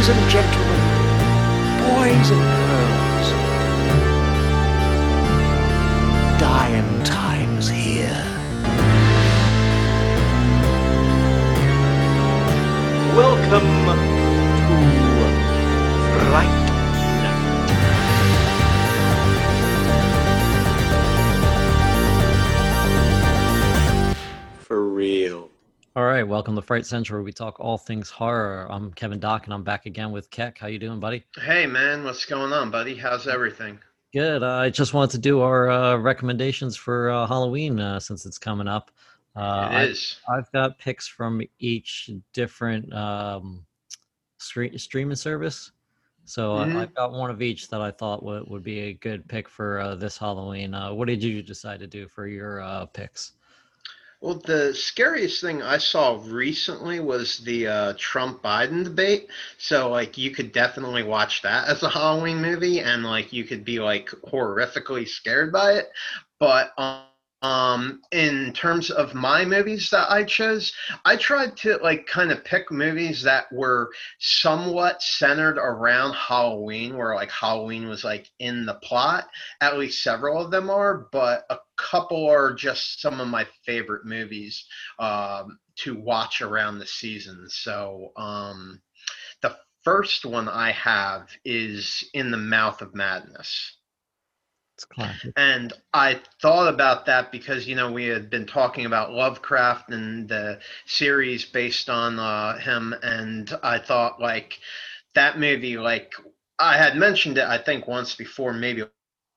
Ladies and gentlemen, boys and girls, right, welcome to Fright Central. where We talk all things horror. I'm Kevin Dock, and I'm back again with Keck. How you doing, buddy? Hey man, what's going on, buddy? How's everything? Good. Uh, I just wanted to do our uh, recommendations for uh, Halloween uh, since it's coming up. Uh, it I, is. I've got picks from each different um, stre- streaming service. So I- Mhm. I've got one of each that I thought would, would be a good pick for uh, this Halloween. Uh, what did you decide to do for your uh, picks? Well, the scariest thing I saw recently was the uh, Trump Biden debate. So, like, you could definitely watch that as a Halloween movie, and like, you could be like horrifically scared by it. But um, um, in terms of my movies that I chose, I tried to like kind of pick movies that were somewhat centered around Halloween, where like Halloween was like in the plot. At least several of them are, but a couple are just some of my favorite movies um, to watch around the season. So um, the first one I have is In the Mouth of Madness. It's classic. And I thought about that because, you know, we had been talking about Lovecraft and the series based on uh, him. And I thought, like, that movie, like, I had mentioned it, I think, once before, maybe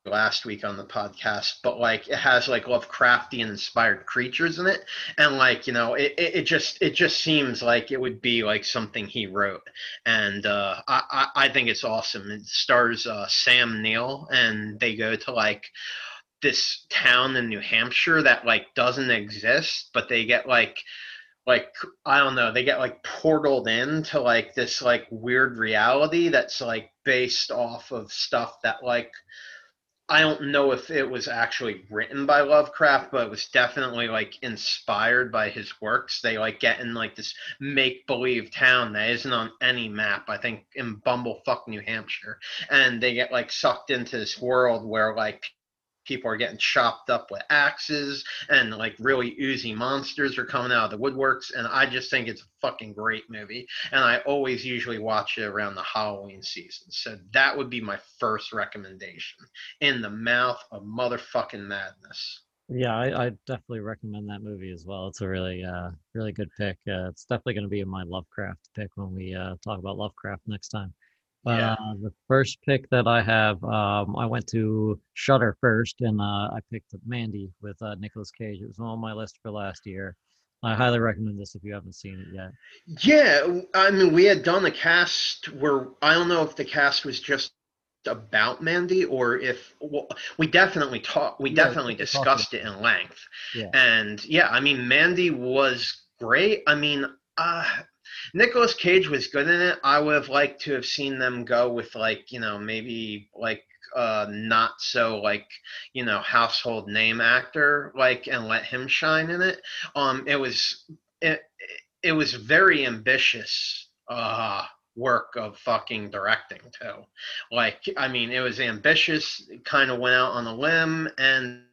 last week on the podcast, but like it has like Lovecraftian inspired creatures in it. And like, you know, it, it, it just it just seems like it would be like something he wrote. And uh I, I, think it's awesome. It stars uh Sam Neill and they go to like this town in New Hampshire that like doesn't exist, but they get like like I don't know, they get like portaled into like this like weird reality that's like based off of stuff that like I don't know if it was actually written by Lovecraft, but it was definitely like inspired by his works. They like get in like this make believe town that isn't on any map, I think in Bumblefuck, New Hampshire. And they get like sucked into this world where like people are getting chopped up with axes and like really oozy monsters are coming out of the woodworks. And I just think it's a fucking great movie. And I always usually watch it around the Halloween season. So that would be my first recommendation in the mouth of motherfucking madness. Yeah, I, I definitely recommend that movie as well. It's a really, uh, really good pick. Uh, it's definitely going to be in my Lovecraft pick when we uh, talk about Lovecraft next time. Yeah. uh, the first pick that I have, um, I went to Shudder first, and uh, I picked Mandy with uh, Nicolas Cage. It was on my list for last year. I highly recommend this if you haven't seen it yet. Yeah, I mean, we had done a cast where I don't know if the cast was just about Mandy or if well, we definitely talked, we Yeah, definitely discussed it in length. Yeah. And yeah, I mean, Mandy was great. I mean, uh, Nicolas Cage was good in it. I would have liked to have seen them go with like, you know, maybe like uh not so like you know household name actor like and let him shine in it um it was it, it was very ambitious uh work of fucking directing too like i mean it was ambitious kind of went out on a limb and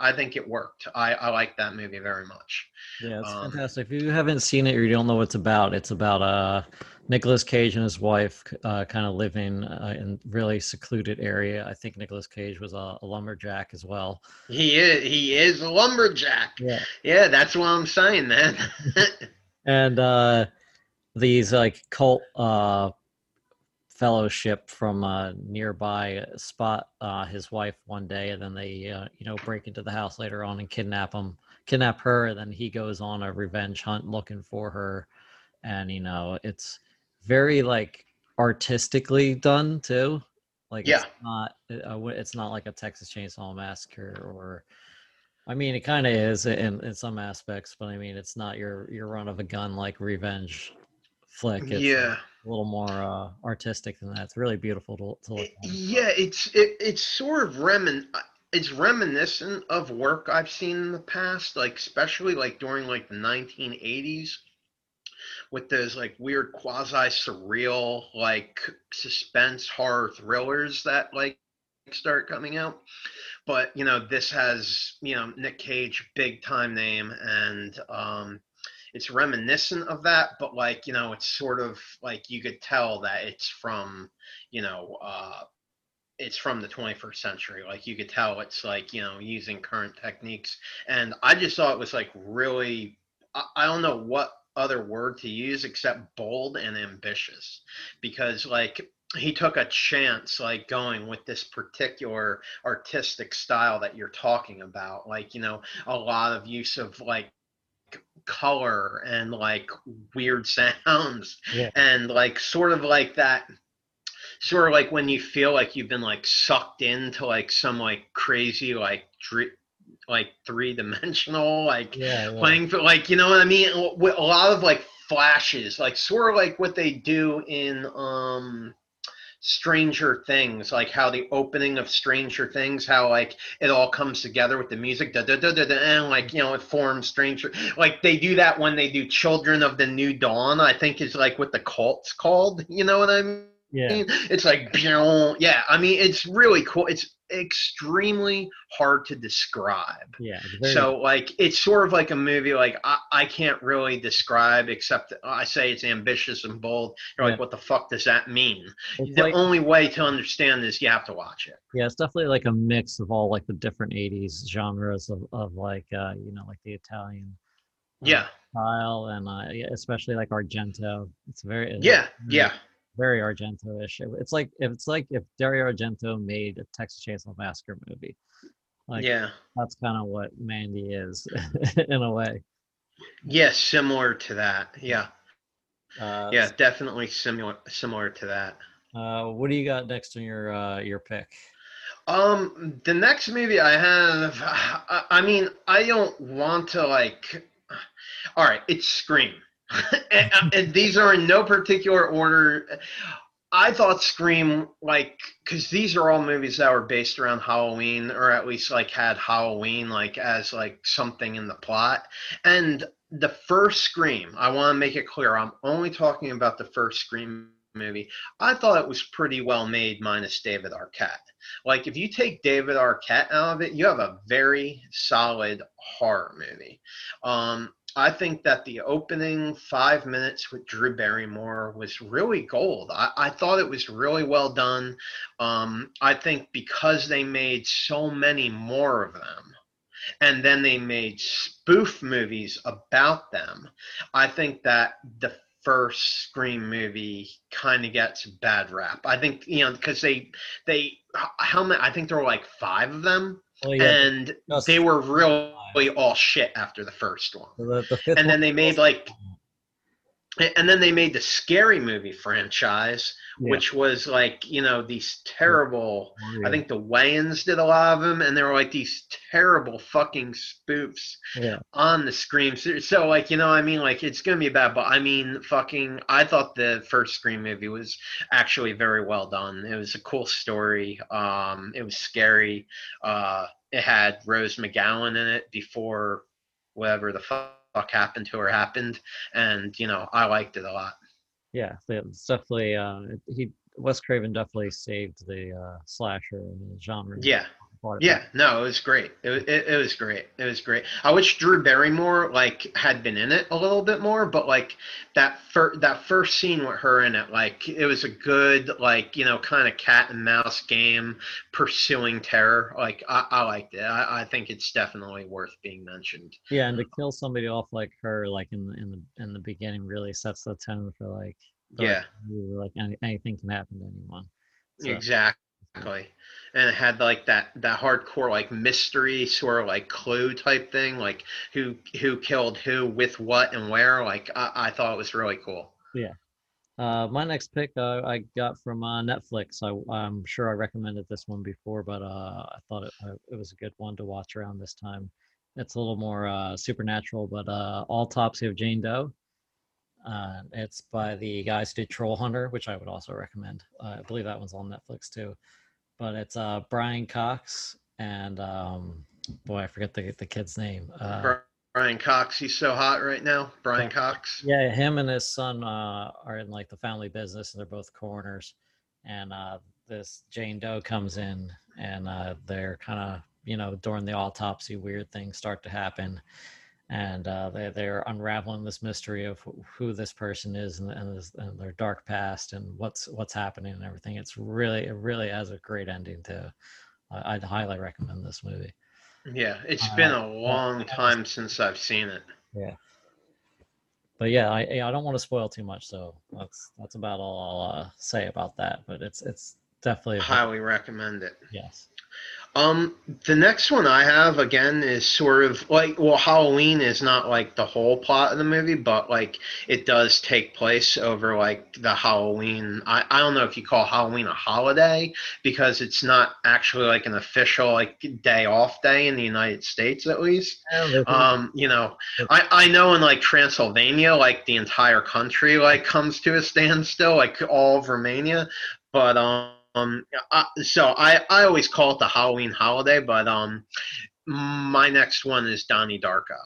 i think it worked i i like that movie very much Yeah, it's Um, fantastic. If you haven't seen it or you don't know what it's about, it's about uh, Nicolas Cage and his wife uh, kind of living uh, in really secluded area. I think Nicolas Cage was a, a lumberjack as well. he is he is a lumberjack Yeah. yeah that's what i'm saying man And uh, these like cult uh, fellowship from a nearby spot uh, his wife one day, and then they uh, you know break into the house later on and kidnap him, kidnap her, and then he goes on a revenge hunt looking for her, and you know it's very like artistically done too. Like it's Yeah. not uh, uh, it's not like a Texas Chainsaw Massacre or I mean, it kind of is in, in some aspects, but I mean, it's not your your run of a gun like revenge flick. It's yeah a little more uh, artistic than that. It's really beautiful to, to look It- yeah it's it, it's sort of remin it's reminiscent of work i've seen in the past like especially like during like the 1980s with those like weird quasi surreal like suspense horror thrillers that like start coming out. But you know, this has you know Nick Cage, big time name, and um, it's reminiscent of that, but like you know, it's sort of like you could tell that it's from you know. Uh, it's from the 21st century. Like you could tell it's like you know using current techniques. And i just thought it was like really I, I don't know what other word to use except bold and ambitious. Because like he took a chance like going with this particular artistic style that you're talking about. Like you know a lot of use of like color and like weird sounds Yeah. and like sort of like that sort of like when you feel like you've been like sucked into like some like crazy like dr- like three dimensional like Yeah, yeah. playing for like you know what I mean with a lot of like flashes like sort of like what they do in um Stranger Things like how the opening of Stranger Things how like it all comes together with the music da, da, da, da, da, and like you know it forms Stranger like they do that when they do Children of the New Dawn I think is like what the cult's called you know what I mean yeah. it's like yeah I mean it's really cool it's extremely hard to describe Yeah. very- so like it's sort of like a movie like I, I can't really describe except I say it's ambitious and bold. You're Yeah. like, what the fuck does that mean? it's The like- only way to understand is you have to watch it. yeah, it's definitely like a mix of all like the different '80s genres of, of like uh, you know like the Italian uh, Yeah, style and uh, especially like Argento. It's very yeah, yeah, very Argento-ish. It- It's like if it's like if Dario Argento made a Texas Chainsaw Massacre movie. Like yeah, that's kind of what Mandy is in a way. yeah. Similar to that. Yeah, Uh, yeah. Definitely similar, similar to that. Uh, what do you got next on your uh, your pick? Um, the next movie I have, I, I mean, I don't want to like. All right, it's Scream, and, and these are in no particular order. I thought Scream, like, because these are all movies that were based around Halloween, or at least like had Halloween like as like something in the plot. And the first Scream, I want to make it clear, I'm only talking about the first Scream movie. I thought it was pretty well made, minus David Arquette. Like, if you take David Arquette out of it, you have a very solid horror movie. Um, I think that the opening five minutes with Drew Barrymore was really gold. I, I thought it was really well done. Um, I think because they made so many more of them, and then they made spoof movies about them, I think that the first Scream movie kind of gets a bad rap. I think you know because they they how many? I think there were like five of them, Well, yeah, and they were really all shit after the first one. The, the and then they made like and then they made the scary movie franchise Yeah. which was like you know these terrible Oh, i think the wayans did a lot of them and they were like these terrible fucking spoofs yeah, on the scream so, so like you know i mean? Like it's gonna be bad but i mean fucking i thought the first scream movie was actually very well done. It was a cool story. Um it was scary. Uh it had rose mcgowan in it before whatever the fuck happened to her happened and you know i liked it a lot yeah, it's definitely uh, he Wes Craven definitely saved the uh, slasher genre. yeah It Yeah, back. no, it was great. It, it, it was great. It was great. I wish Drew Barrymore like had been in it a little bit more, but like that first that first scene with her in it, like it was a good like you know kind of cat and mouse game pursuing terror. Like I, I liked it. I, I think it's definitely worth being mentioned. yeah, and to kill somebody off like her, like in the in the in the beginning, really sets the tone for like Yeah. of like anything can happen to anyone. So, Exactly. And it had like that that hardcore like mystery sort of like clue type thing, like who who killed who with what and where. Like I, I thought it was really cool. Yeah. Uh, my next pick uh, I got from uh, Netflix. I, I'm sure I recommended this one before, but uh, I thought it, uh, it was a good one to watch around this time. It's a little more uh, supernatural, but Autopsy of Jane Doe. Uh, it's by the guys who did Troll Hunter, which I would also recommend. Uh, I believe that one's on Netflix too. But it's uh, Brian Cox and um, boy, I forget the the kid's name. Uh, Brian Cox, he's so hot right now. Brian Yeah. Cox. Yeah, him and his son uh, are in like the family business, and they're both coroners. And uh, this Jane Doe comes in, and uh, they're kind of you know during the autopsy, weird things start to happen, and uh, they they're unraveling this mystery of who, this person is and, and, this, and their dark past and what's what's happening and everything. It's really it really has a great ending too. I I'd highly recommend this movie. Yeah, it's Uh, been a long time since I've seen it. Yeah. But yeah, I I don't want to spoil too much, so that's that's about all I'll uh, say about that. But it's it's definitely a Highly recommend it. yes. Um, the next one I have again is sort of like well, Halloween is not like the whole plot of the movie, but like it does take place over like the Halloween. I, I don't know if you call Halloween a holiday because it's not actually like an official like day off day in the United States at least. Um, you know, I, I know in like Transylvania, like the entire country like comes to a standstill, like all of Romania. But um, um I, so I I always call it the Halloween holiday. But um, my next one is Donnie Darko.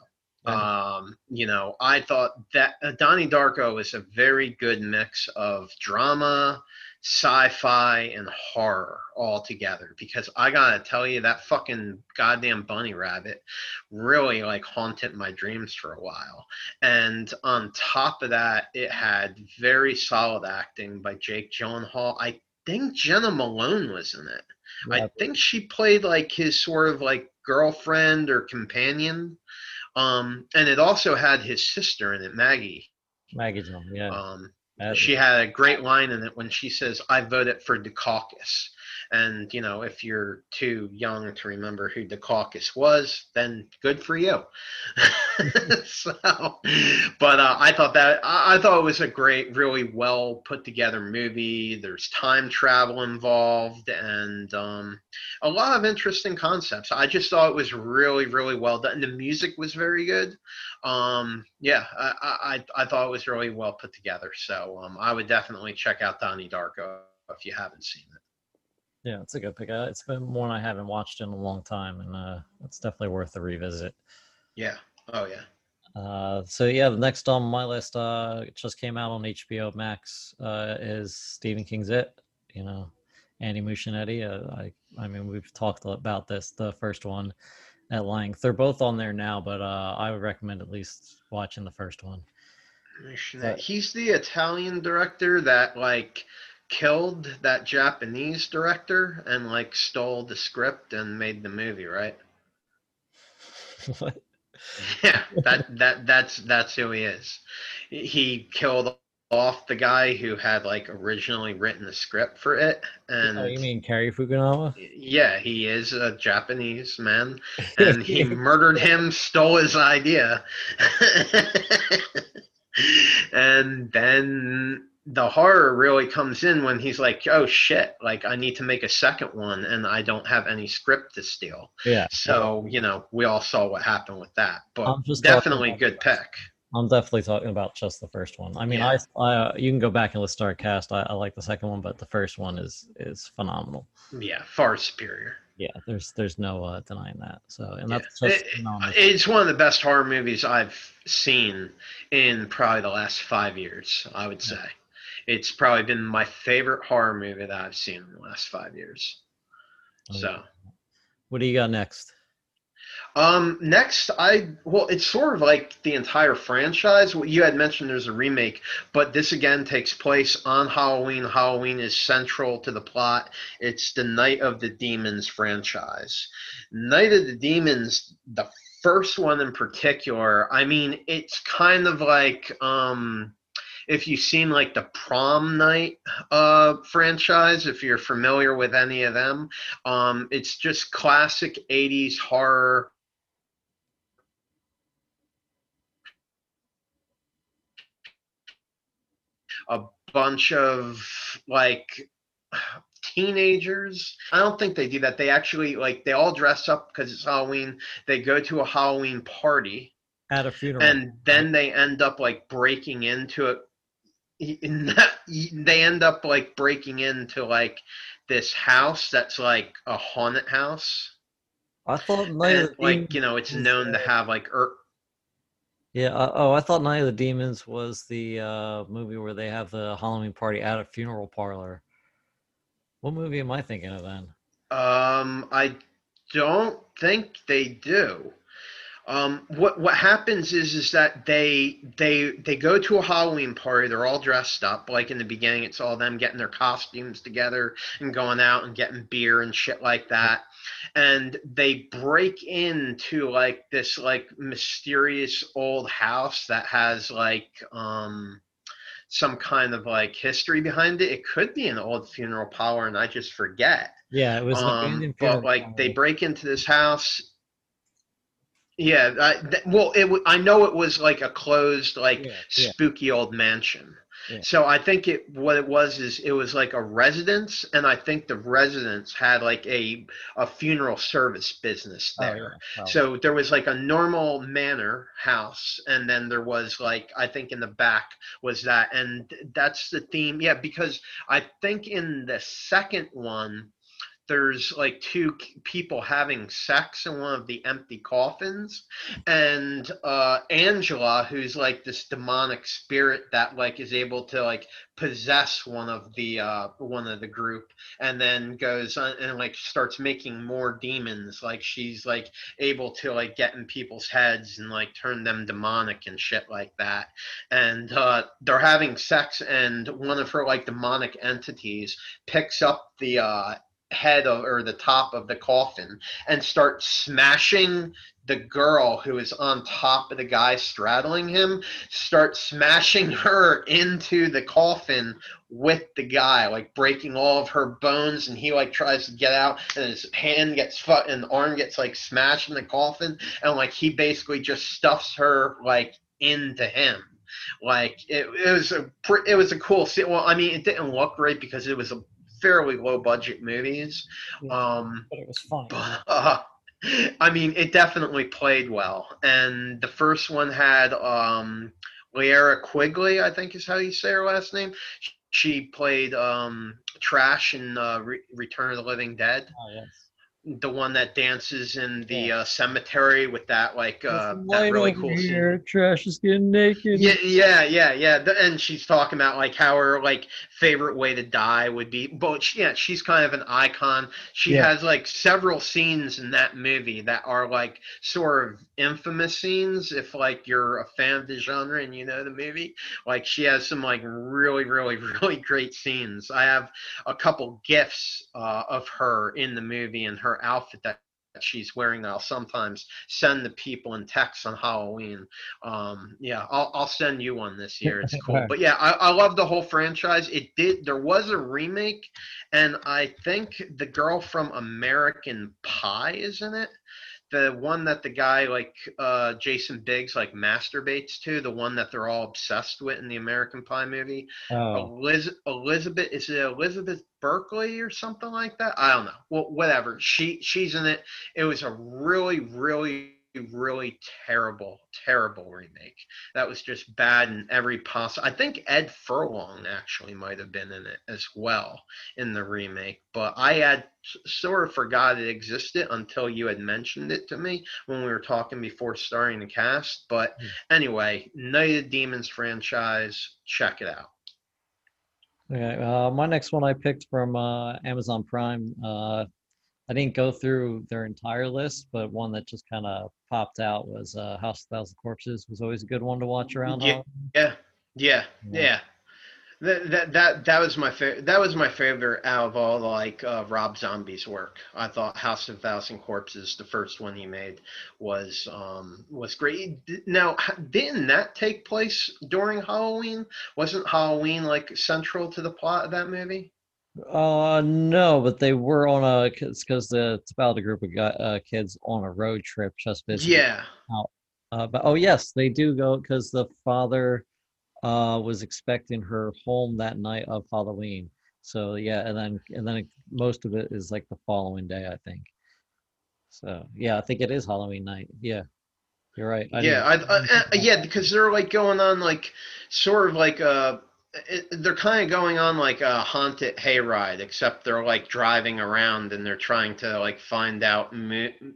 Um, you know, I thought that uh, Donnie Darko is a very good mix of drama, sci-fi, and horror all together. Because I gotta tell you, that fucking goddamn bunny rabbit really like haunted my dreams for a while. And on top of that, it had very solid acting by Jake Gyllenhaal. I think Jena Malone was in it. Yeah, I think she played like his sort of like girlfriend or companion. Um, and it also had his sister in it, Maggie. Maggie yeah. Um, she had a great line in it when she says, "I voted for Dukakis." And you know, if you're too young to remember who Dukakis was, then good for you. so, but uh, I thought that I, I thought it was a great, really well put together movie. There's time travel involved, and um, a lot of interesting concepts. I just thought it was really, really well done. The music was very good. Um, yeah, I, I, I thought it was really well put together. So um, I would definitely check out Donnie Darko if you haven't seen it. Yeah, it's a good pick. Uh, It's been one I haven't watched in a long time, and uh, it's definitely worth a revisit. Yeah. Oh yeah. Uh, so yeah, the next on my list, uh, it just came out on HBO Max, uh, is Stephen King's It. You know, Andy Muschietti. Uh, I, I mean, we've talked about this, the first one at length. They're both on there now, but uh, I would recommend at least watching the first one. But- He's the Italian director that like killed that Japanese director and like stole the script and made the movie, right? What? Yeah, that that that's that's who he is. He killed off the guy who had like originally written the script for it, and oh, you mean Cary Fukunaga? yeah, he is a Japanese man, and he murdered him, stole his idea, and then the horror really comes in when he's like, "Oh shit! Like I need to make a second one, and I don't have any script to steal." yeah. So you know, we all saw what happened with that, but definitely good pick. I'm definitely talking about just the first one. I mean, Yeah. I, I uh, you can go back and listen to our cast. I, I like the second one, but the first one is is phenomenal. Yeah, far superior. Yeah, there's there's no uh, denying that. So, and Yeah. that's just It- It's one of the best horror movies I've seen in probably the last five years. I would say it's probably been my favorite horror movie that I've seen in the last five years. Oh, So. What do you got next? Um, next, I well, it's sort of like the entire franchise. What You had mentioned there's a remake, but this again takes place on Halloween. Halloween is central to the plot. It's the Night of the Demons franchise. Night of the Demons, the first one in particular. I mean, it's kind of like um, if you've seen like the Prom Night uh, franchise, if you're familiar with any of them. Um, it's just classic 80s horror. A bunch of like teenagers. I don't think they do that. They actually like they all dress up because it's Halloween. They go to a Halloween party At a funeral. and then they end up like breaking into it they end up like breaking into like this house that's like a haunted house I thought Night and of the like you know it's known to have like er, Yeah. Uh, oh, I thought Night of the Demons was the uh, movie where they have the Halloween party at a funeral parlor. What movie am I thinking of then? Um, I don't think they do. Um, what what happens is is that they they they go to a Halloween party. They're all dressed up. Like in the beginning, it's all them getting their costumes together and going out and getting beer and shit like that. And they break into like this like mysterious old house that has like um some kind of like history behind it. It could be an old funeral parlor, and I just forget. Yeah, it was. Um, but like they break into this house. Yeah, I, th- well, it w- I know it was like a closed, like Yeah, yeah. spooky old mansion. Yeah. So I think it what it was is it was like a residence, and I think the residence had like a a funeral service business Oh, there. yeah, probably. So there was like a normal manor house, and then there was like I think in the back was that, and that's the theme. Yeah, because I think in the second one, there's like two people having sex in one of the empty coffins, and uh, Angela, who's like this demonic spirit that like is able to like possess one of the uh, one of the group, and then goes on and like starts making more demons. Like she's like able to like get in people's heads and like turn them demonic and shit like that. And uh, they're having sex, and one of her like demonic entities picks up the uh, head of or the top of the coffin and start smashing the girl who is on top of the guy straddling him start smashing her into the coffin with the guy like breaking all of her bones and he like tries to get out and his hand gets fu- and arm gets like smashed in the coffin and like he basically just stuffs her like into him. Like it, it was a it was a cool scene. Well i mean it didn't look great because it was a fairly low budget movies um but it was fun. but uh, I mean, it definitely played well. And the first one had um, Linnea Quigley, I think is how you say her last name. She played um, Trash in uh, Re- Return of the Living Dead, Oh, yes. the one that dances in the Yeah. uh, cemetery with that like uh, that really cool scene. here. Trash is getting naked. Yeah, yeah, yeah, yeah. And she's talking about like how her like favorite way to die would be. But she, yeah, she's kind of an icon. She Yeah. has like several scenes in that movie that are like sort of infamous scenes. If like you're a fan of the genre and you know the movie, like she has some like really, really, really great scenes. I have a couple gifs uh, of her in the movie and her outfit that she's wearing I'll sometimes send the people in text on Halloween. Um, yeah, I'll, I'll send you one this year. It's cool. But yeah, I, I love the whole franchise. It did. There was a remake, and I think the girl from American Pie is in it. The one that the guy like uh, Jason Biggs like masturbates to, the one that they're all obsessed with in the American Pie movie. Oh, Eliz- Elizabeth is it Elizabeth Berkley or something like that? I don't know. Well, whatever. She she's in it. It was a really really really terrible terrible remake. That was just bad in every possible. I think Ed Furlong actually might have been in it as well in the remake, but I had sort of forgot it existed until you had mentioned it to me when we were talking before starting the cast. But Hmm. anyway, Night of Demons franchise, check it out. Okay, uh, my next one I picked from uh, Amazon Prime. Uh, I didn't go through their entire list, but one that just kind of popped out was uh, House of Thousand Corpses. Was always a good one to watch around. Yeah. Yeah, yeah, Yeah. That that that that was my favorite. That was my favorite out of all like uh, Rob Zombie's work. I thought House of Thousand Corpses, the first one he made, was um was great. Now, didn't that take place during Halloween? Wasn't Halloween like central to the plot of that movie? Uh, no, but they were on a because the it's about a group of uh, kids on a road trip just visiting. Yeah, Uh, but oh yes, they do go because the father uh was expecting her home that night of Halloween. So yeah, and then and then it, most of it is like the following day, I think. So yeah, I think it is Halloween night. Yeah, you're right. I yeah, I, I, uh, yeah, because they're like going on like sort of like uh it, they're kind of going on like a haunted hayride, except they're like driving around and they're trying to like find out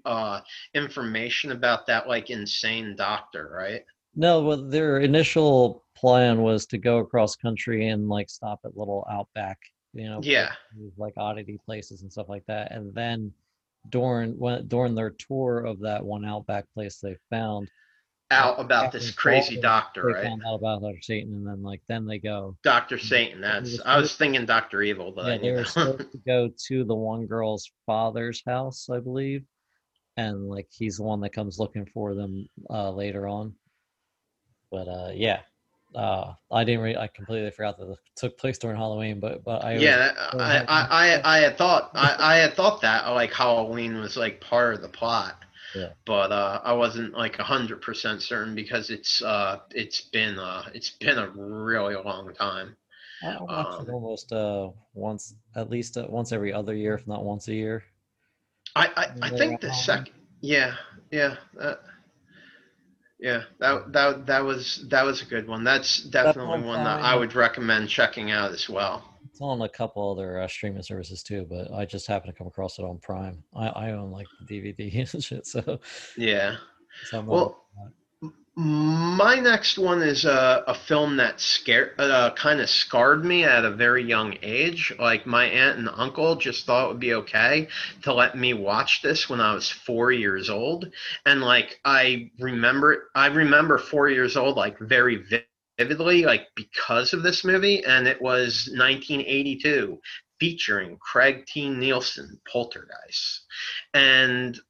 uh information about that like insane doctor, right? No, well, their initial plan was to go across country and like stop at little outback, you know, Yeah. places, like oddity places and stuff like that. And then during when during their tour of that one outback place they found, Out about this crazy doctor, they right? found out about Dr. Satan, and then like then they go. Dr. Satan. That's was I was thinking Dr. Evil, but Yeah, they were supposed to go to the one girl's father's house, I believe, and like he's the one that comes looking for them uh, later on. But uh, yeah, uh, I didn't. Re- I completely forgot that it took place during Halloween. But but I was- yeah, I, I, I, I had thought I, I had thought that like Halloween was like part of the plot. Yeah. But uh, I wasn't like hundred percent certain because it's uh it's been uh it's been a really long time. I watch it um, almost uh, once, at least uh, once every other year, if not once a year. I I, I think the second yeah yeah that yeah that that that was that was a good one. That's definitely on one that I would recommend checking out as well. It's on a couple other uh, streaming services too, but I just happened to come across it on Prime. I, I own like the DVD and shit, so. Yeah. so Well, My next one is a, a film that scared, uh, kind of scarred me at a very young age. Like my aunt and uncle just thought it would be okay to let me watch this when I was four years old, and like I remember, I remember four years old like very vividly, like because of this movie, and it was 1982, featuring Craig T. Nielsen, Poltergeist, and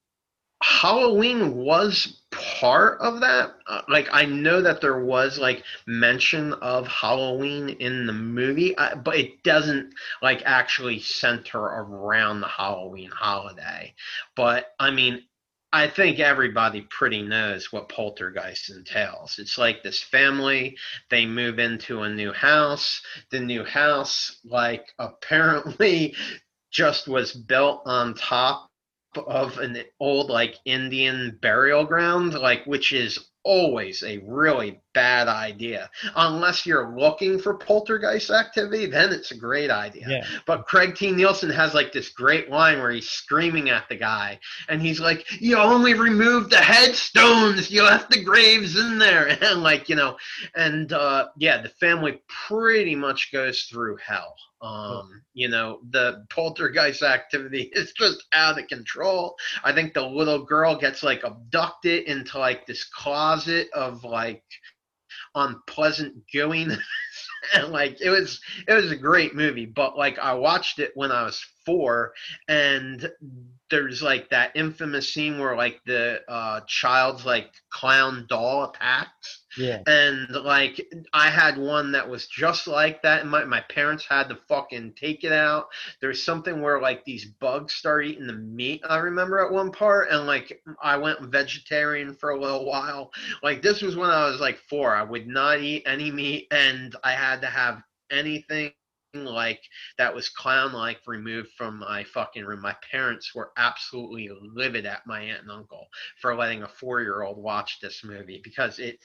Halloween was part of that. Uh, like I know that there was like mention of Halloween in the movie, uh, but it doesn't like actually center around the Halloween holiday. But I mean, I think everybody pretty knows what Poltergeist entails. It's like this family, they move into a new house. The new house like apparently just was built on top of an old like Indian burial ground, like which is always a really bad idea. Unless you're looking for poltergeist activity, then it's a great idea. yeah, But Craig T. Nielsen has like this great line where he's screaming at the guy, and he's like, "You only removed the headstones. You left the graves in there." And like you know, and uh, yeah, the family pretty much goes through hell. Um, you know, the poltergeist activity is just out of control. I think the little girl gets like abducted into like this closet of like unpleasant going like it was it was a great movie but like i watched it when i was four and there's like that infamous scene where like the uh child's like clown doll attacks yeah. and like I had one that was just like that, and my, my parents had to fucking take it out. There's something where like these bugs start eating the meat. I remember at one part, and like I went vegetarian for a little while. Like this was when I was like four. I would not eat any meat, and I had to have anything like that was clown like removed from my fucking room. My parents were absolutely livid at my aunt and uncle for letting a four year old watch this movie because it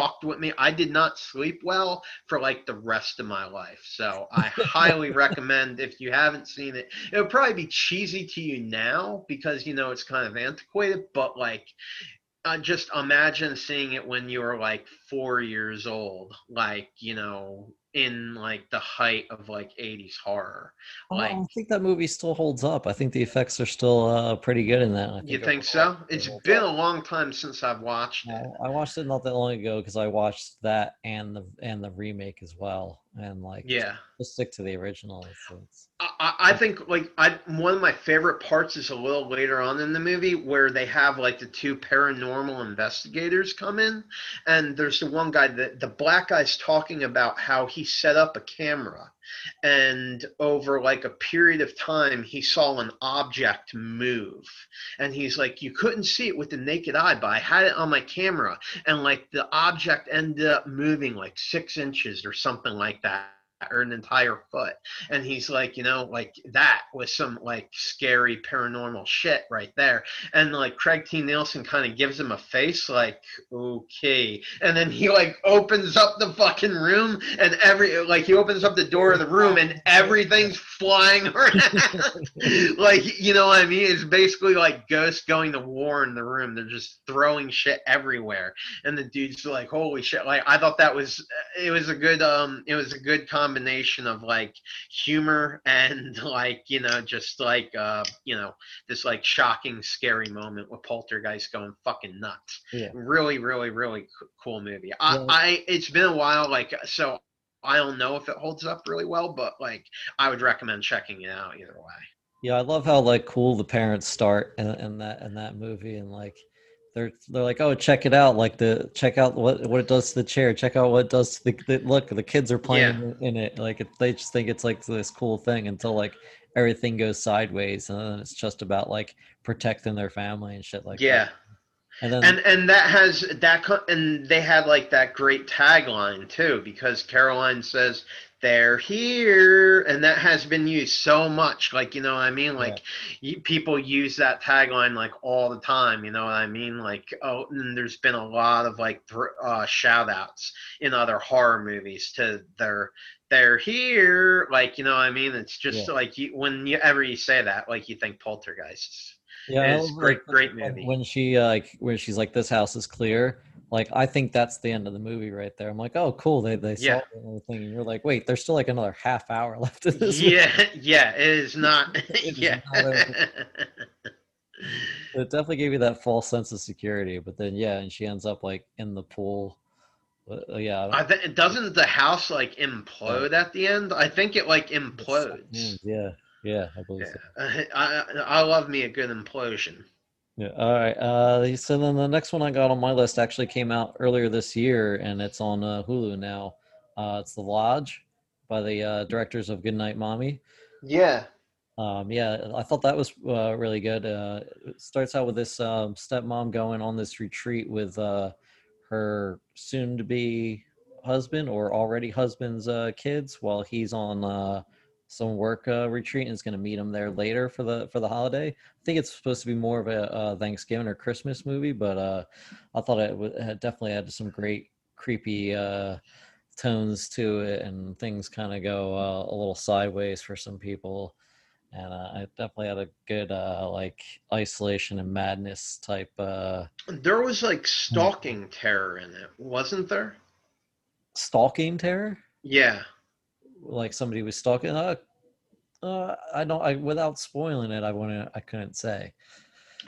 fucked with me. I did not sleep well for like the rest of my life. So I highly recommend if you haven't seen it. It would probably be cheesy to you now because you know it's kind of antiquated, but like uh, just imagine seeing it when you were like four years old, like you know, in like the height of like 80s horror. Oh, I think that movie still holds up. I think the effects are still uh, pretty good in that. I you think so? it It's been up. a long time since I've watched it. I I watched it not that long ago because I watched that and the and the remake as well, and like Yeah. just stick to the original. I, I I think like I one of my favorite parts is a little later on in the movie where they have like the two paranormal investigators come in, and there's the one guy that the black guy's talking about how he set up a camera, and over like a period of time he saw an object move, and he's like you couldn't see it with the naked eye, but I had it on my camera, and like the object ended up moving like six inches or something like that or an entire foot. And he's like you know like that was some like scary paranormal shit right there. And like craig t. Nelson kind of gives him a face like okay. And then he like opens up the fucking room and every like he opens up the door of the room and everything's flying around. Like you know what i mean? It's basically like ghosts going to war in the room. They're just throwing shit everywhere. And the dude's like holy shit. Like i thought that was it was a good um it was a good combination of like humor and like you know just like uh you know this like shocking scary moment with poltergeist going fucking nuts Yeah. really really really cool movie i Yeah. i it's been a while like so I don't know if it holds up really well, but like I would recommend checking it out either way. Yeah, I love how like cool the parents start in, in that in that movie, and like they're they're like, oh, check it out, like the check out what what it does to the chair, check out what it does to the, the look. The kids are playing in it, like it, they just think it's like this cool thing until like everything goes sideways, and then it's just about like protecting their family and shit like yeah. that. And then and and that has that and they had like that great tagline too because Carol Anne says they're here and that has been used so much like you know what i mean like you, people use that tagline like all the time you know what i mean like oh and there's been a lot of like thr- uh, shout outs in other horror movies to their they're here like you know what i mean it's just Yeah. like you when you ever you say that like you think poltergeists yeah, it's great- great movie. When she uh, like when she's like, this house is clear. Like I think that's the end of the movie right there. I'm like, oh, cool. They they Yeah. solved it and everything, and you're like, wait, there's still like another half hour left of this. movie. yeah, yeah, it is not. is yeah. not. It definitely gave you that false sense of security, but then yeah, and she ends up like in the pool. Uh, yeah, I th- doesn't the house like implode at the end? I think it like implodes. Yeah, yeah, I believe Yeah, so. I, I I love me a good implosion. Yeah. All right. Uh, so then the next one I got on my list actually came out earlier this year, and it's on uh, Hulu now. Uh, it's The Lodge by the uh, directors of Goodnight Mommy. Yeah, Um, yeah, I thought that was uh, really good. Uh, it starts out with this um, stepmom going on this retreat with uh, her soon-to-be husband or already husband's uh, kids, while he's on uh, some work uh, retreat and is going to meet him there later for the for the holiday. I think it's supposed to be more of a uh, Thanksgiving or Christmas movie, but uh, I thought it, w- it had definitely had some great creepy uh, tones to it, and things kind of go uh, a little sideways for some people and uh, I definitely had a good uh, like isolation and madness type uh, there was like stalking terror in it, wasn't there? stalking terror. Yeah, Like somebody was stalking. Uh, uh, I don't. I without spoiling it, I want to. I couldn't say.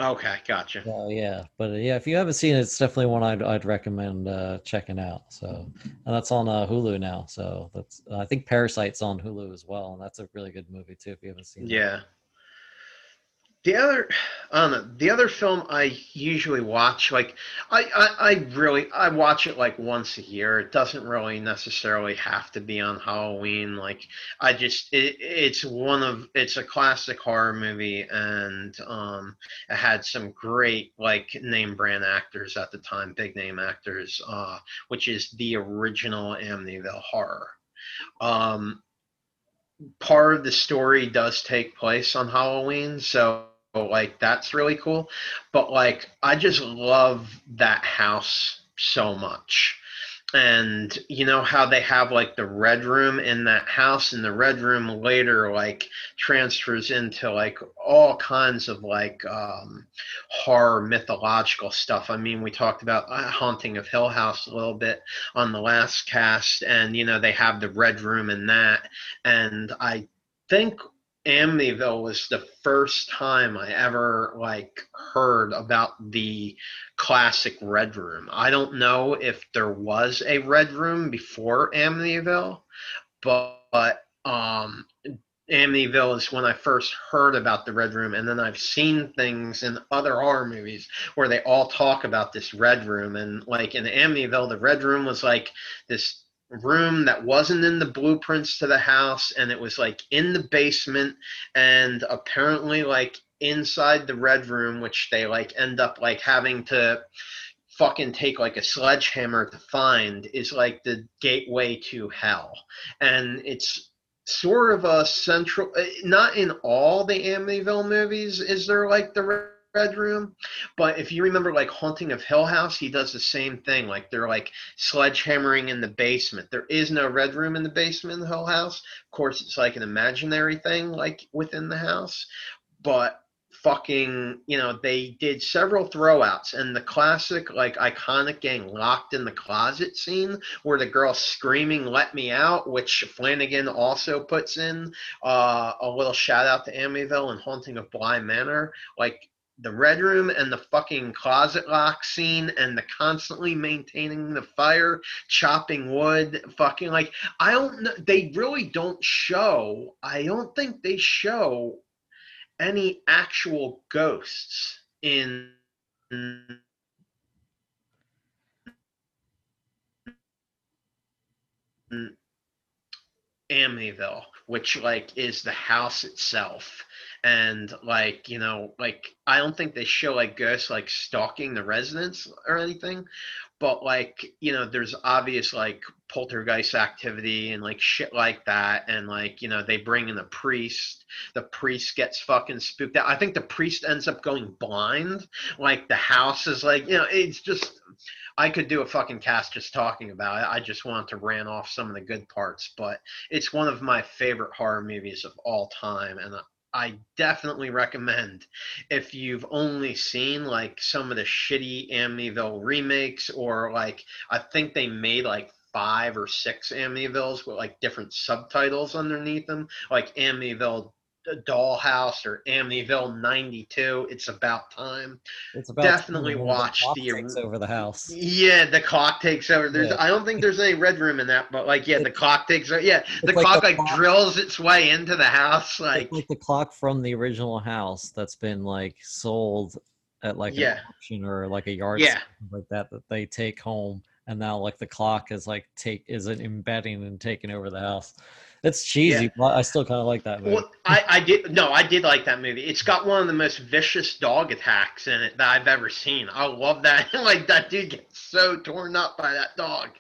okay, gotcha. Uh, yeah, but uh, yeah, if you haven't seen it, it's definitely one I'd I'd recommend uh, checking out. So, and that's on uh, Hulu now. So that's I think Parasite's on Hulu as well, and that's a really good movie too. If you haven't seen. that. Yeah. The other, I. The other film I usually watch, like I, I, I really, I watch it like once a year. It doesn't really necessarily have to be on Halloween. Like I just, it, it's one of, it's a classic horror movie, and um, it had some great like name brand actors at the time, big name actors, uh, which is the original Amityville Horror. Um, part of the story does take place on Halloween, so like that's really cool. But like I just love that house so much. And you know how they have like the red room in that house and the red room later like transfers into like all kinds of like um horror mythological stuff. I mean, we talked about uh, Haunting of Hill House a little bit on the last cast and you know they have the red room in that and I think Amityville was the first time I ever like heard about the classic Red Room. I don't know if there was a Red Room before Amityville, but, but um Amityville is when I first heard about the Red Room, and then I've seen things in other horror movies where they all talk about this Red Room, and like in Amityville, the Red Room was like this room that wasn't in the blueprints to the house and it was like in the basement and apparently like inside the red room which they like end up like having to fucking take like a sledgehammer to find is like the gateway to hell. And it's sort of a central uh, not in all the amityville movies is there like the red room but if you remember like haunting of hill house he does the same thing like they're like sledgehammering in the basement. There is no red room in the basement in the hill house. Of course it's like an imaginary thing like within the house but fucking you know they did several throwouts and the classic like iconic getting locked in the closet scene where the girl screaming let me out which flanagan also puts in uh, a little shout out to amityville and haunting of bly manor like the red room and the fucking closet lock scene and the constantly maintaining the fire chopping wood fucking like i don't know they really don't show i don't think they show any actual ghosts in Amityville, which like is the house itself. And like, you know, like I don't think they show like ghosts like stalking the residents or anything, but like, you know, there's obvious like poltergeist activity and like shit like that and like you know they bring in the priest the priest gets fucking spooked out. I think the priest ends up going blind like the house is like you know it's just i could do a fucking cast just talking about it. I just want to ran off some of the good parts but it's one of my favorite horror movies of all time and I definitely recommend if you've only seen like some of the shitty Amityville remakes or like I think they made like five or six Amityvilles with like different subtitles underneath them, like Amityville The dollhouse or Amityville 92. It's about time. It's about Definitely watch the, the takes over the house. Yeah, the clock takes over. There's yeah. I don't think there's any red room in that, but like yeah, the clock takes over. Yeah, the like clock the like clock. drills its way into the house like it's like the clock from the original house that's been like sold at like yeah. an auction or like a yard yeah. like that that they take home and now like the clock is like take is it embedding and taking over the house it's cheesy, yeah. but I still kind of like that movie. Well, I, I did no, I did like that movie. It's got one of the most vicious dog attacks in it that I've ever seen. I love that. like that dude gets so torn up by that dog.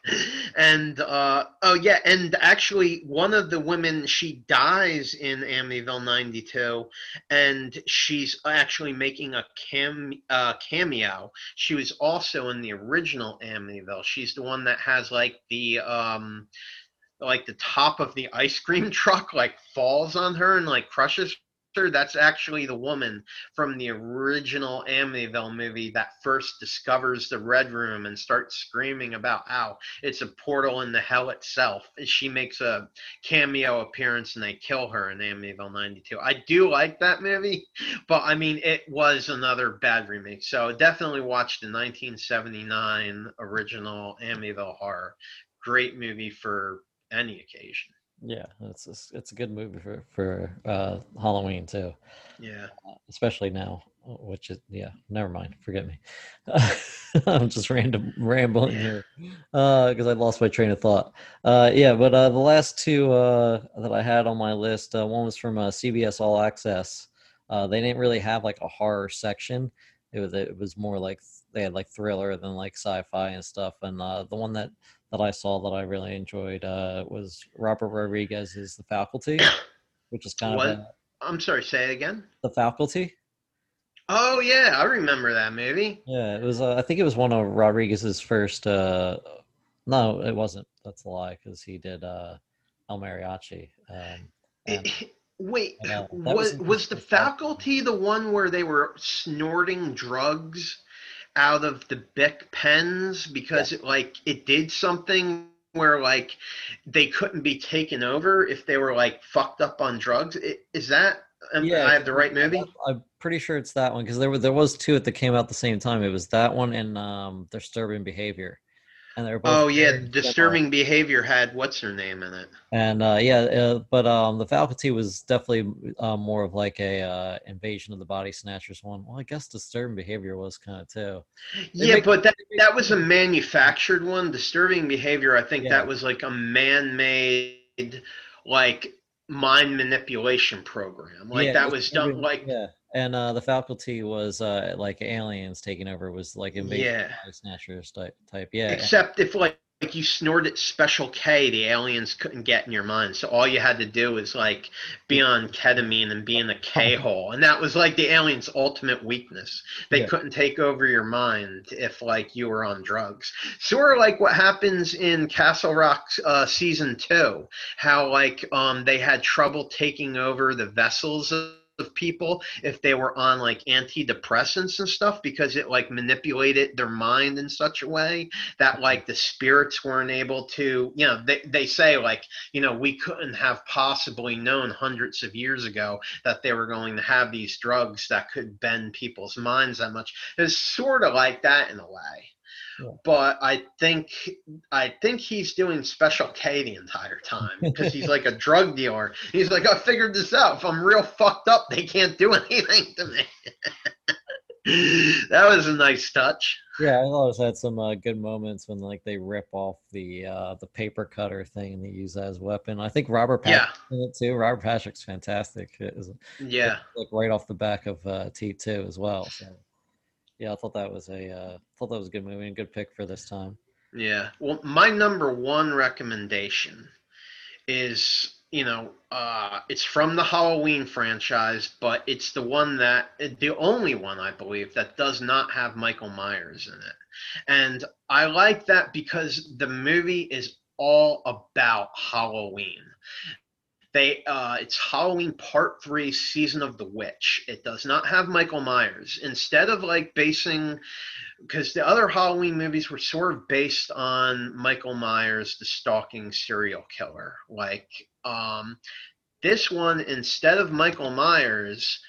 And uh, oh yeah, and actually one of the women she dies in Amityville '92, and she's actually making a cam uh, cameo. She was also in the original Amityville. She's the one that has like the um like the top of the ice cream truck like falls on her and like crushes her. That's actually the woman from the original Amityville movie that first discovers the Red Room and starts screaming about how it's a portal in the hell itself. She makes a cameo appearance and they kill her in Amityville 92. I do like that movie, but I mean, it was another bad remake. So definitely watch the 1979 original Amityville horror. Great movie for any occasion. Yeah, it's a, it's a good movie for for uh, Halloween too. Yeah, uh, especially now, which is yeah. Never mind, forget me. I'm just random rambling yeah. here because uh, I lost my train of thought. Uh, yeah, but uh, the last two uh, that I had on my list, uh, one was from uh, CBS All Access. Uh, they didn't really have like a horror section. It was it was more like they had like thriller than like sci-fi and stuff. And uh, the one that that I saw that I really enjoyed uh, was Robert Rodriguez's The Faculty, which is kind of what? of. A, I'm sorry, say it again. The Faculty. Oh yeah, I remember that movie. Yeah, it was. Uh, I think it was one of Rodriguez's first. Uh, no, it wasn't. That's a lie because he did uh, El Mariachi. Um, and, Wait, was was, was the faculty the one where they were snorting drugs out of the Bic pens because yeah. it like it did something where like they couldn't be taken over if they were like fucked up on drugs. Is that yeah, I have the right movie? I'm pretty sure it's that one because there were there was two that came out the same time. It was that one and um Disturbing Behavior and they're both. Oh yeah, disturbing behavior had what's her name in it. And uh, yeah, uh, but um, the faculty was definitely uh, more of like a uh, invasion of the body snatchers one. Well, I guess disturbing behavior was kind of too. They yeah, make, but that that was a manufactured one. Disturbing behavior, I think yeah. that was like a man-made like mind manipulation program. Like yeah, that was done. Like yeah and uh, the faculty was uh, like aliens taking over. Was like invasion Yeah. snatchers type. type. Yeah, Except if like like you snorted special K, the aliens couldn't get in your mind. So all you had to do was like be on ketamine and be in the K hole, and that was like the aliens' ultimate weakness. They Yeah. couldn't take over your mind if like you were on drugs. Sort of like what happens in Castle Rock uh, season two, how like um they had trouble taking over the vessels of of people if they were on like antidepressants and stuff because it like manipulated their mind in such a way that mm-hmm. like the spirits weren't able to you know they, they say like you know we couldn't have possibly known hundreds of years ago that they were going to have these drugs that could bend people's minds that much. It's sort of like that in a way Yeah. but i think i think he's doing special k the entire time because he's like a drug dealer he's like i figured this out if i'm real fucked up they can't do anything to me that was a nice touch Yeah, I always had some uh, good moments when like they rip off the uh, the paper cutter thing and they use that as a weapon. I think Robert yeah it too. Robert Patrick's fantastic. Is, yeah like right off the back of uh, T two as well. So yeah, I thought that was a uh, thought that was a good movie and a good pick for this time. Yeah. Well, my number one recommendation is, you know, uh, it's from the Halloween franchise, but it's the one that, the only one I believe that does not have Michael Myers in it. And I like that because the movie is all about Halloween. They, uh, it's Halloween Part Three, Season of the Witch. It does not have Michael Myers. Instead of like basing because the other Halloween movies were sort of based on Michael Myers, the stalking serial killer. Like um, this one, instead of Michael Myers,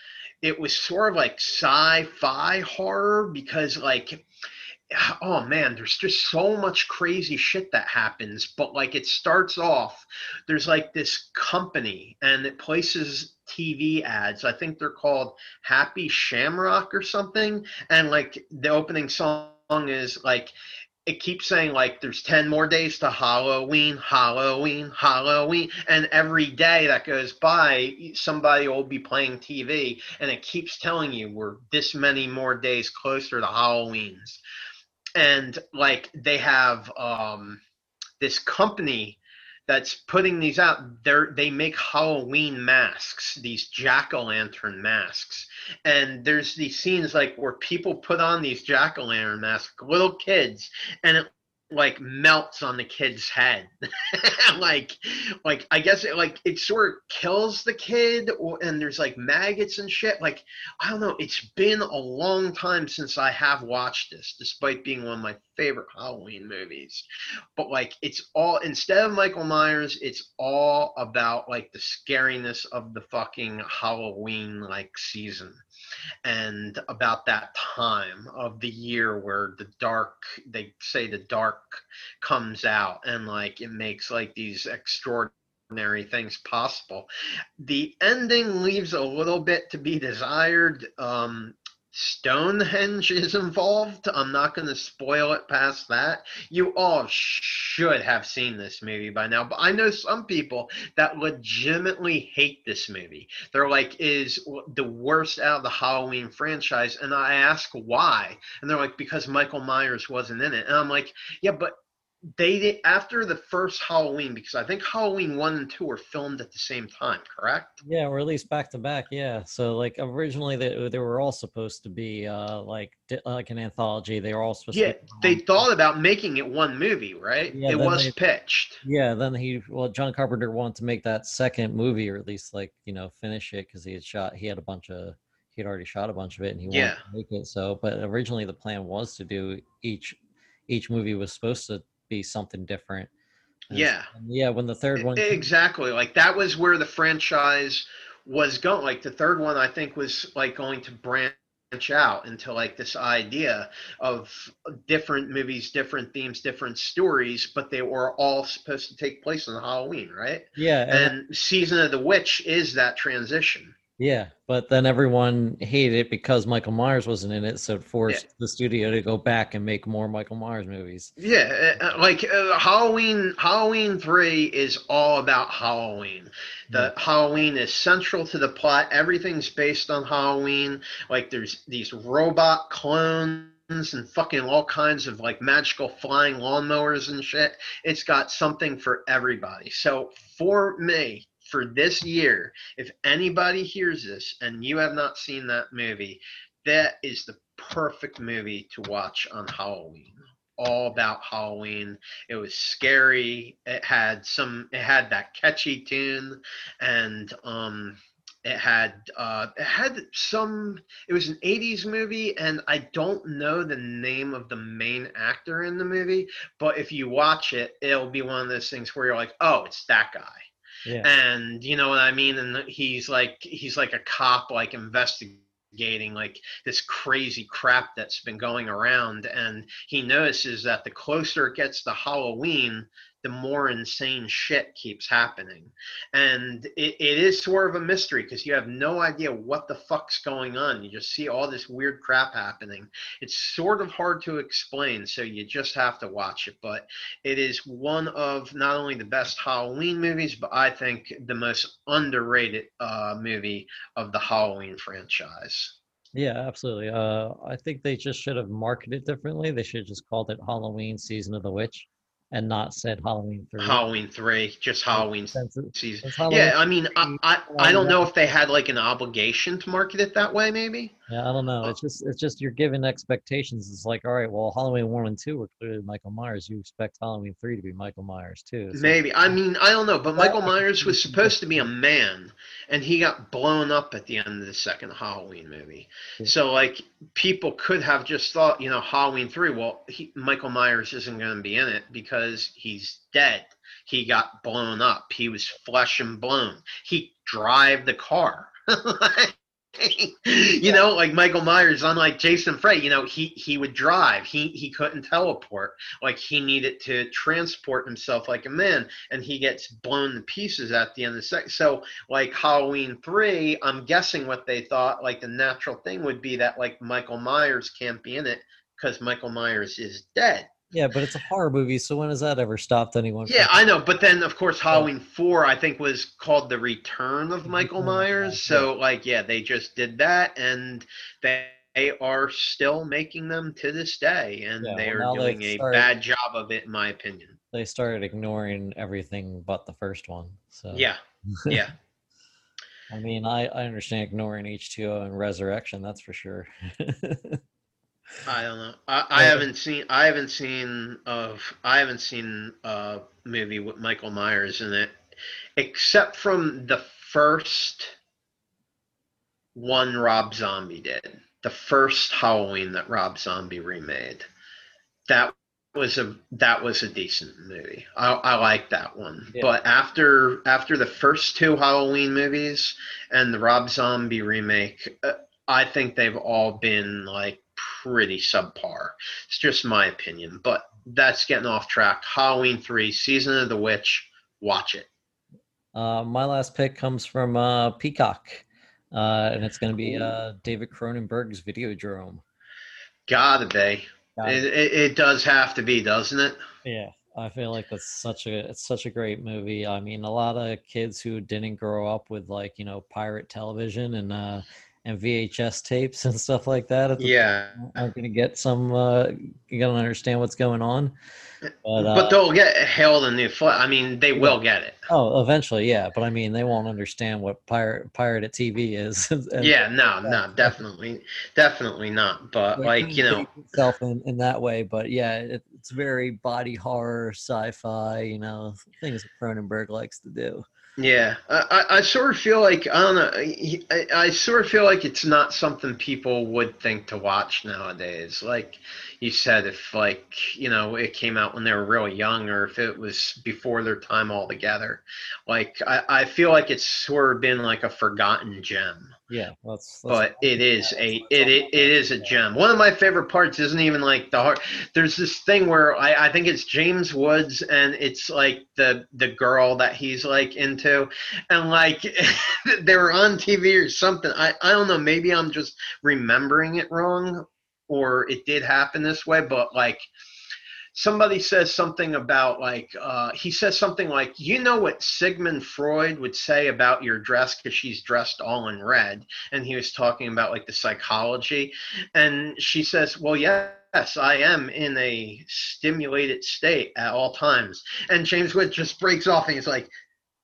it was sort of like sci-fi horror because like oh man there's just so much crazy shit that happens but like it starts off there's like this company and it places tv ads i think they're called happy shamrock or something and like the opening song is like it keeps saying like there's 10 more days to halloween halloween halloween and every day that goes by somebody will be playing tv and it keeps telling you we're this many more days closer to halloween's and like they have um this company that's putting these out. They're they make halloween masks these jack-o'-lantern masks. And there's these scenes like where people put on these jack-o'-lantern masks little kids and it like melts on the kid's head. Like like i guess it like it sort of kills the kid or, and there's like maggots and shit. Like i don't know it's been a long time since i have watched this despite being one of my favorite halloween movies. But like it's all instead of michael myers it's all about like the scariness of the fucking halloween like season and about that time of the year where the dark they say the dark comes out and like it makes like these extraordinary things possible. The ending leaves a little bit to be desired um Stonehenge is involved. I'm not going to spoil it past that. You all should have seen this movie by now, but I know some people that legitimately hate this movie. They're like, is the worst out of the Halloween franchise. And I ask why. And they're like, because Michael Myers wasn't in it. And I'm like, yeah, but they did after the first Halloween, because I think Halloween 1 and 2 were filmed at the same time, correct? Yeah, or at least back to back. Yeah. So like originally they they were all supposed to be uh like like an anthology. They were all supposed Yeah, to. Be they thought about making it one movie, right? Yeah, it was they- pitched. Yeah, then he well John Carpenter wanted to make that second movie or at least like you know finish it because he had shot he had a bunch of he had already shot a bunch of it and he Yeah. wanted to make it so but originally the plan was to do each each movie was supposed to be something different. And Yeah. yeah. When the third one, came- Exactly. Like that was where the franchise was going. Like the third one, I think, was like going to branch out into like this idea of different movies, different themes, different stories, but they were all supposed to take place on Halloween, right? yeah, and And Season of the Witch is that transition. Yeah, but then everyone hated it because Michael Myers wasn't in it, so it forced the studio to go back and make more Michael Myers movies. Yeah, uh, uh, like uh, Halloween. Halloween three is all about Halloween. The Halloween is central to the plot. Everything's based on Halloween. Like there's these robot clones and fucking all kinds of like magical flying lawnmowers and shit. It's got something for everybody. So for me, for this year, if anybody hears this and you have not seen that movie, that is the perfect movie to watch on Halloween. All about Halloween. It was scary. It had some. It had that catchy tune, and um, it had uh, it had some. It was an '80s movie, and I don't know the name of the main actor in the movie. But if you watch it, it'll be one of those things where you're like, "Oh, it's that guy." Yeah. and you know what I mean. And he's like he's like a cop, like investigating like this crazy crap that's been going around, and he notices that the closer it gets to Halloween, the more insane shit keeps happening. And it, it is sort of a mystery because you have no idea what the fuck's going on. You just see all this weird crap happening. It's sort of hard to explain, so you just have to watch it. But it is one of not only the best Halloween movies, but I think the most underrated uh, movie of the Halloween franchise. Yeah, absolutely. Uh, I think they just should have marketed differently. They should have just called it Halloween Season of the Witch and not said Halloween 3. Halloween three, just Halloween Since season. since Halloween Yeah, I mean, I, I, I don't know if they had like an obligation to market it that way, maybe. Yeah, I don't know. It's just it's just you're given expectations. It's like, all right, well, Halloween one and two were clearly Michael Myers. You expect Halloween three to be Michael Myers too. So- Maybe. I mean, I don't know, but Michael Myers was supposed to be a man, and he got blown up at the end of the second Halloween movie. Yeah. So, like, people could have just thought, you know, Halloween 3, well, he, Michael Myers isn't going to be in it because he's dead. He got blown up. He was flesh and bone. He drive the car. you know, like Michael Myers, unlike Jason Frey, you know, he he would drive. He he couldn't teleport. Like he needed to transport himself like a man, and he gets blown to pieces at the end of the second. So, like Halloween three, I'm guessing what they thought, like the natural thing would be that like Michael Myers can't be in it because Michael Myers is dead. Yeah, but it's a horror movie, so when has that ever stopped anyone? from- Yeah, I know, but then of course oh. Halloween four I think was called the Return of Michael Myers. So like yeah, they just did that and they are still making them to this day and Yeah, they are doing a started- bad job of it in my opinion. they started ignoring everything but the first one. So Yeah. Yeah. I mean, I I understand ignoring H two O and Resurrection. That's for sure. I don't know. I, I haven't seen I haven't seen of I haven't seen a movie with Michael Myers in it except from the first one Rob Zombie did. The first Halloween that Rob Zombie remade. That was a that was a decent movie. I, I like that one. Yeah. But after after the first two Halloween movies and the Rob Zombie remake, uh, I think they've all been like pretty subpar. It's just my opinion, but that's getting off track. Halloween 3, Season of the Witch, watch it. Uh, my last pick comes from uh, Peacock, uh, and it's going to be uh, David Cronenberg's Videodrome. Gotta be. Uh, It, it, it does have to be, doesn't it? Yeah, I feel like that's such a it's such a great movie. I mean, a lot of kids who didn't grow up with like you know pirate television and uh, and VHS tapes and stuff like that Yeah. I'm going to get some uh, you to understand what's going on. But, uh, But they'll get held in the foot. I mean, they will get it. oh, eventually, yeah. But I mean, they won't understand what pirate pirated TV is. Yeah, no, no, definitely, definitely not. But It like you know, itself in, in that way but yeah it, it's very body horror sci-fi you know things cronenberg likes to do Yeah, I, I sort of feel like I don't know. I, I sort of feel like it's not something people would think to watch nowadays. Like you said, if like you know it came out out when they were really young or if it was before their time altogether. Like I, I feel like it's sort of been like a forgotten gem. Yeah, that's, that's But it is a it, it, it is a gem. One of my favorite parts isn't even like the heart. There's this thing where I, I think it's James Woods and it's like the the girl that he's like into, and like they were on TV or something. I I don't know. Maybe I'm just remembering it wrong, or it did happen this way. But like somebody says something about like uh, he says something like you know what sigmund freud would say about your dress because she's dressed all in red? And he was talking about like the psychology. And she says well yes i am in a stimulated state at all times. And james wood just breaks off and he's like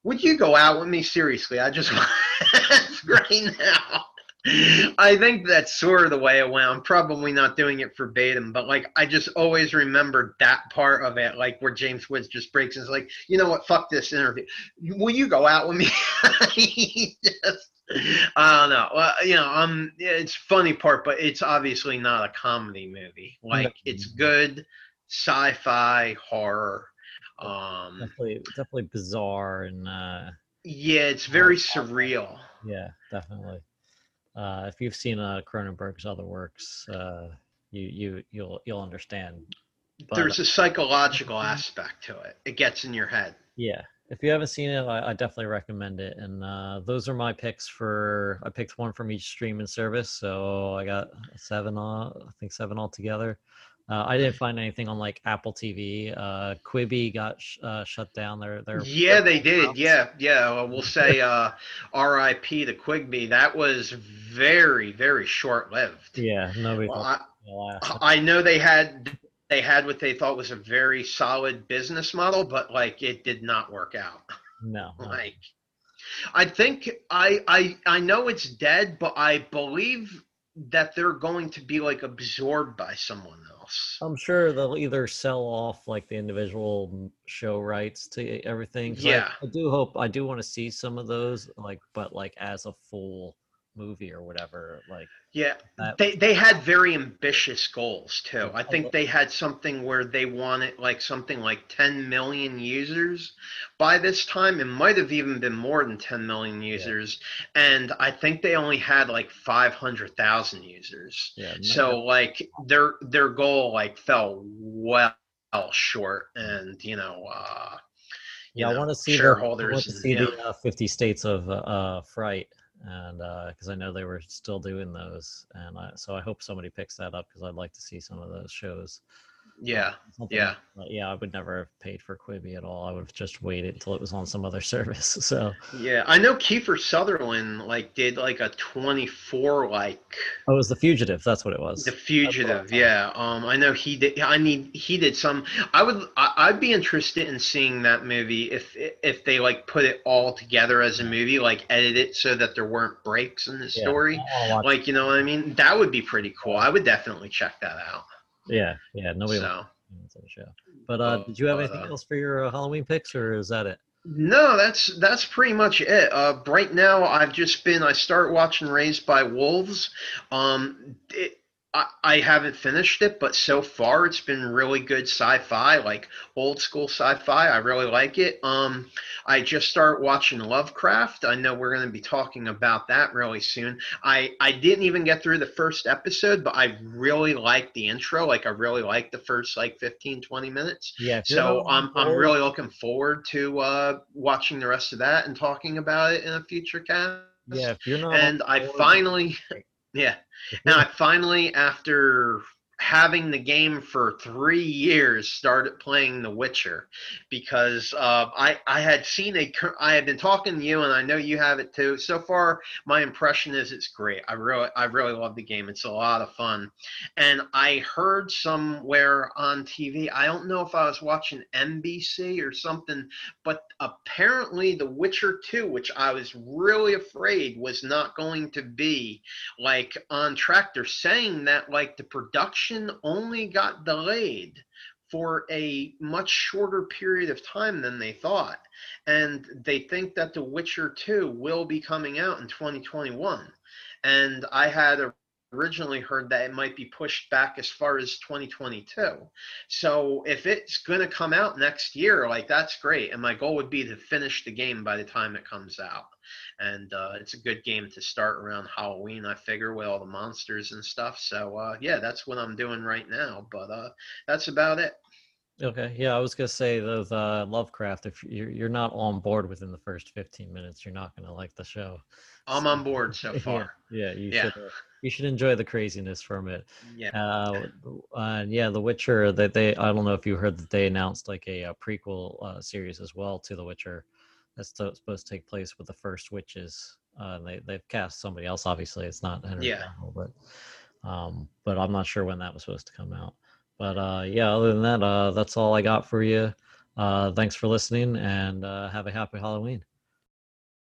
would you go out with me? Seriously i just right now I think that's sort of the way it went. I'm probably not doing it verbatim, but like I just always remembered that part of it, like where James Woods just breaks and is like, you know what, fuck this interview. Will you go out with me? Just, I don't know. Well, you know, um, it's funny part, but it's obviously not a comedy movie. Like it's good sci-fi horror. Um, definitely definitely bizarre and uh, yeah, it's very surreal. yeah, definitely. Uh, if you've seen uh, Cronenberg's other works, uh, you you you'll you'll understand. But, There's a psychological aspect to it. It gets in your head. Yeah, if you haven't seen it, I, I definitely recommend it. And uh, those are my picks for. I picked one from each streaming service, so I got seven. All, I think seven altogether. Uh, I didn't find anything on like Apple TV. Uh, Quibi got sh- uh, shut down. Their their Yeah, they did. Yeah, yeah. Well, we'll say uh, R.I.P. to Quibi. That was very, very short-lived. yeah. Nobody. Well, thought I, it would last. I know they had they had what they thought was a very solid business model, but like it did not work out. No. no. Like, I think I I I know it's dead, but I believe that they're going to be like absorbed by someone else. I'm sure they'll either sell off like the individual mm, show rights to everything. 'cause I- Yeah. I, do hope I do want to see some of those, like, but like as a full movie or whatever. Like, Yeah, that, they they had very ambitious goals too. I think they had something where they wanted like something like 10 million users by this time. It might have even been more than 10 million users, and I think they only had like 500,000 users. yeah. So like their their goal like fell well short, and you know. uh you yeah, I want to see the I shareholders want to see the uh, 50 states of uh, fright, and uh, because I know they were still doing those, and I, so I hope somebody picks that up because I'd like to see some of those shows. Yeah, Something- yeah. uh, yeah, I would never have paid for Quibi at all. I would have just waited until it was on some other service. So, yeah. I know Kiefer Sutherland like did like a 24 like oh, it was The Fugitive. That's what it was. The Fugitive, yeah. Um, I know he did. I need he did some. I would. I, I'd be interested in seeing that movie if if they like put it all together as a movie, like edit it so that there weren't breaks in the Yeah, story. Like you know what I mean? That would be pretty cool. I would definitely check that out. Yeah, yeah. Nobody So wants to show. But uh, Oh, did you have anything uh, else for your uh, Halloween picks, or is that it? no, that's that's pretty much it. Uh, right now, I've just been. I start watching Raised by Wolves. Um, it, I, I haven't finished it, but so far it's been really good sci-fi, like old school sci-fi. I really like it. Um, I just started watching Lovecraft. I know we're going to be talking about that really soon. I I didn't even get through the first episode, but I really liked the intro. Like I really liked the first like 15 20 minutes. Yeah. So I'm I'm really looking forward to uh, watching the rest of that and talking about it in a future cast. Yeah, if you're not. And I finally, yeah, and I finally, after having the game for three years, started playing The Witcher because uh, I I had seen a I had been talking to you and I know you have it too. So far, my impression is it's great. I really I really love the game. It's a lot of fun, and I heard somewhere on TV. I don't know if I was watching NBC or something, but apparently The Witcher 2, which I was really afraid was not going to be like on track. They're saying that like the production only got delayed for a much shorter period of time than they thought. And they think that The Witcher 2 will be coming out in 2021. And I had originally heard that it might be pushed back as far as 2022. So if it's going to come out next year, like that's great. And my goal would be to finish the game by the time it comes out. And uh, it's a good game to start around Halloween, I figure, with all the monsters and stuff. So uh, yeah, that's what I'm doing right now. But uh, that's about it. Okay, yeah, I was gonna say those uh, Lovecraft. If you're you're not on board within the first 15 minutes, you're not gonna like the show. I'm on board so far. Yeah, you Yeah. should. Uh, you should enjoy the craziness from it. Yeah. Uh, uh, yeah, The Witcher. That they, I don't know if you heard that they announced like a, uh prequel uh, series as well to The Witcher. That's supposed to take place with the first witches. Uh, they they've cast somebody else. Obviously, it's not Henry Yeah. Cavill, but um, but I'm not sure when that was supposed to come out. But uh, yeah, other than that, uh, that's all I got for you. Uh, thanks for listening, and uh, have a happy Halloween.